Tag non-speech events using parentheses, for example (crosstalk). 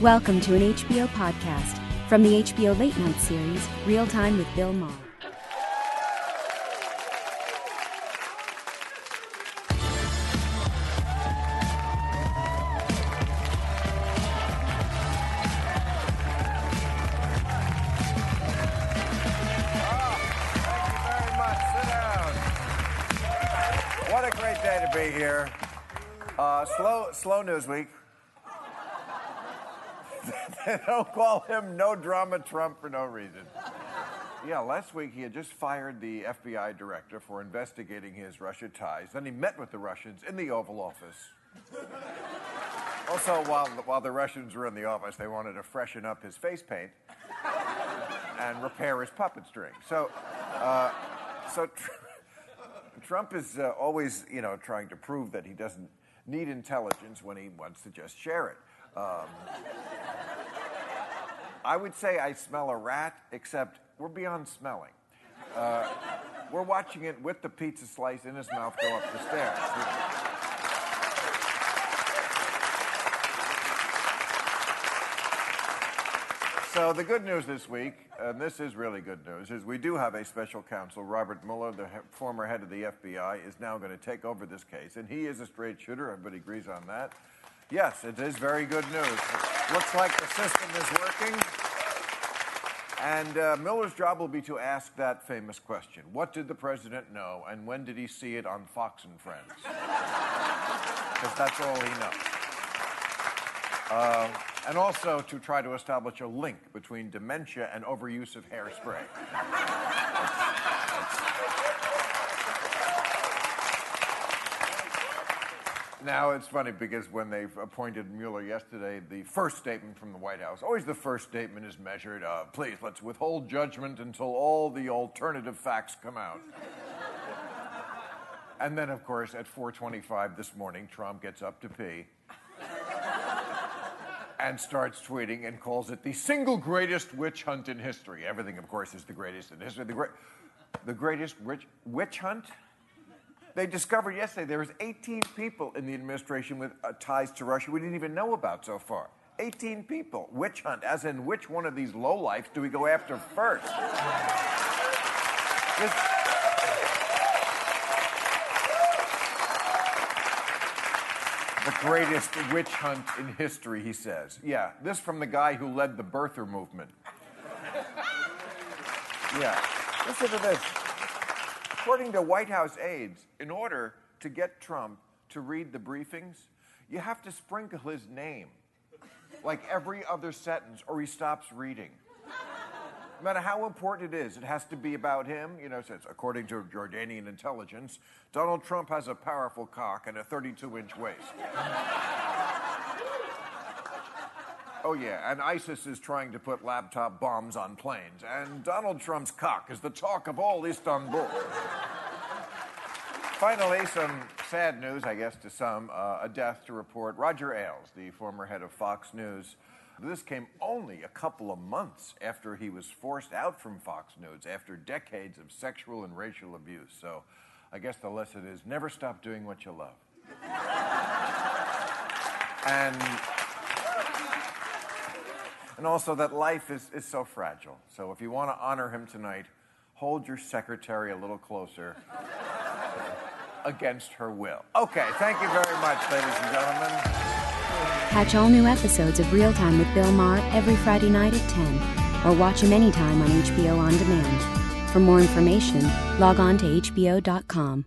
Welcome to an HBO podcast from the HBO Late Night series, Real Time with Bill Maher. What a great day to be here. Uh, slow, slow news week. (laughs) don't call him no drama Trump for no reason. Yeah, last week he had just fired the FBI director for investigating his Russia ties. Then he met with the Russians in the Oval Office. Also, while the, while the Russians were in the office, they wanted to freshen up his face paint and repair his puppet string. So, uh, so tr- Trump is uh, always, you know, trying to prove that he doesn't need intelligence when he wants to just share it. Um, I would say I smell a rat, except we're beyond smelling. Uh, we're watching it with the pizza slice in his mouth go up the stairs. So the good news this week, and this is really good news, is we do have a special counsel. Robert Mueller, the he- former head of the FBI, is now going to take over this case, and he is a straight shooter. Everybody agrees on that. Yes, it is very good news. Looks like the system is working. And uh, Mueller's job will be to ask that famous question What did the president know, and when did he see it on Fox and Friends? (laughs) Because that's all he knows. Uh, and also to try to establish a link between dementia and overuse of hairspray. (laughs) Now it's funny because when they appointed Mueller yesterday, the first statement from the White House, always the first statement is measured, uh, please let's withhold judgment until all the alternative facts come out. (laughs) and then, of course, at 4:25 this morning, Trump gets up to pee (laughs) and starts tweeting and calls it the single greatest witch hunt in history. Everything, of course, is the greatest in history. The, great, the greatest witch, witch hunt? They discovered yesterday there was 18 people in the administration with uh, ties to Russia we didn't even know about so far. 18 people. Witch hunt, as in which one of these lowlifes do we go after first? This- the greatest witch hunt in history, he says. Yeah, this from the guy who led the birther movement. Yeah, listen to this. According to White House aides, in order to get Trump to read the briefings, you have to sprinkle his name like every other sentence, or he stops reading. No matter how important it is, it has to be about him. You know, says according to Jordanian intelligence, Donald Trump has a powerful cock and a 32-inch waist. Oh yeah, and ISIS is trying to put laptop bombs on planes, and Donald Trump's cock is the talk of all Istanbul. Finally, some sad news, I guess, to some uh, a death to report. Roger Ailes, the former head of Fox News. This came only a couple of months after he was forced out from Fox News after decades of sexual and racial abuse. So I guess the lesson is never stop doing what you love. (laughs) and, and also that life is, is so fragile. So if you want to honor him tonight, hold your secretary a little closer (laughs) against her will. Okay, thank you very much, ladies and gentlemen. Catch all new episodes of Real Time with Bill Maher every Friday night at 10, or watch him anytime on HBO On Demand. For more information, log on to HBO.com.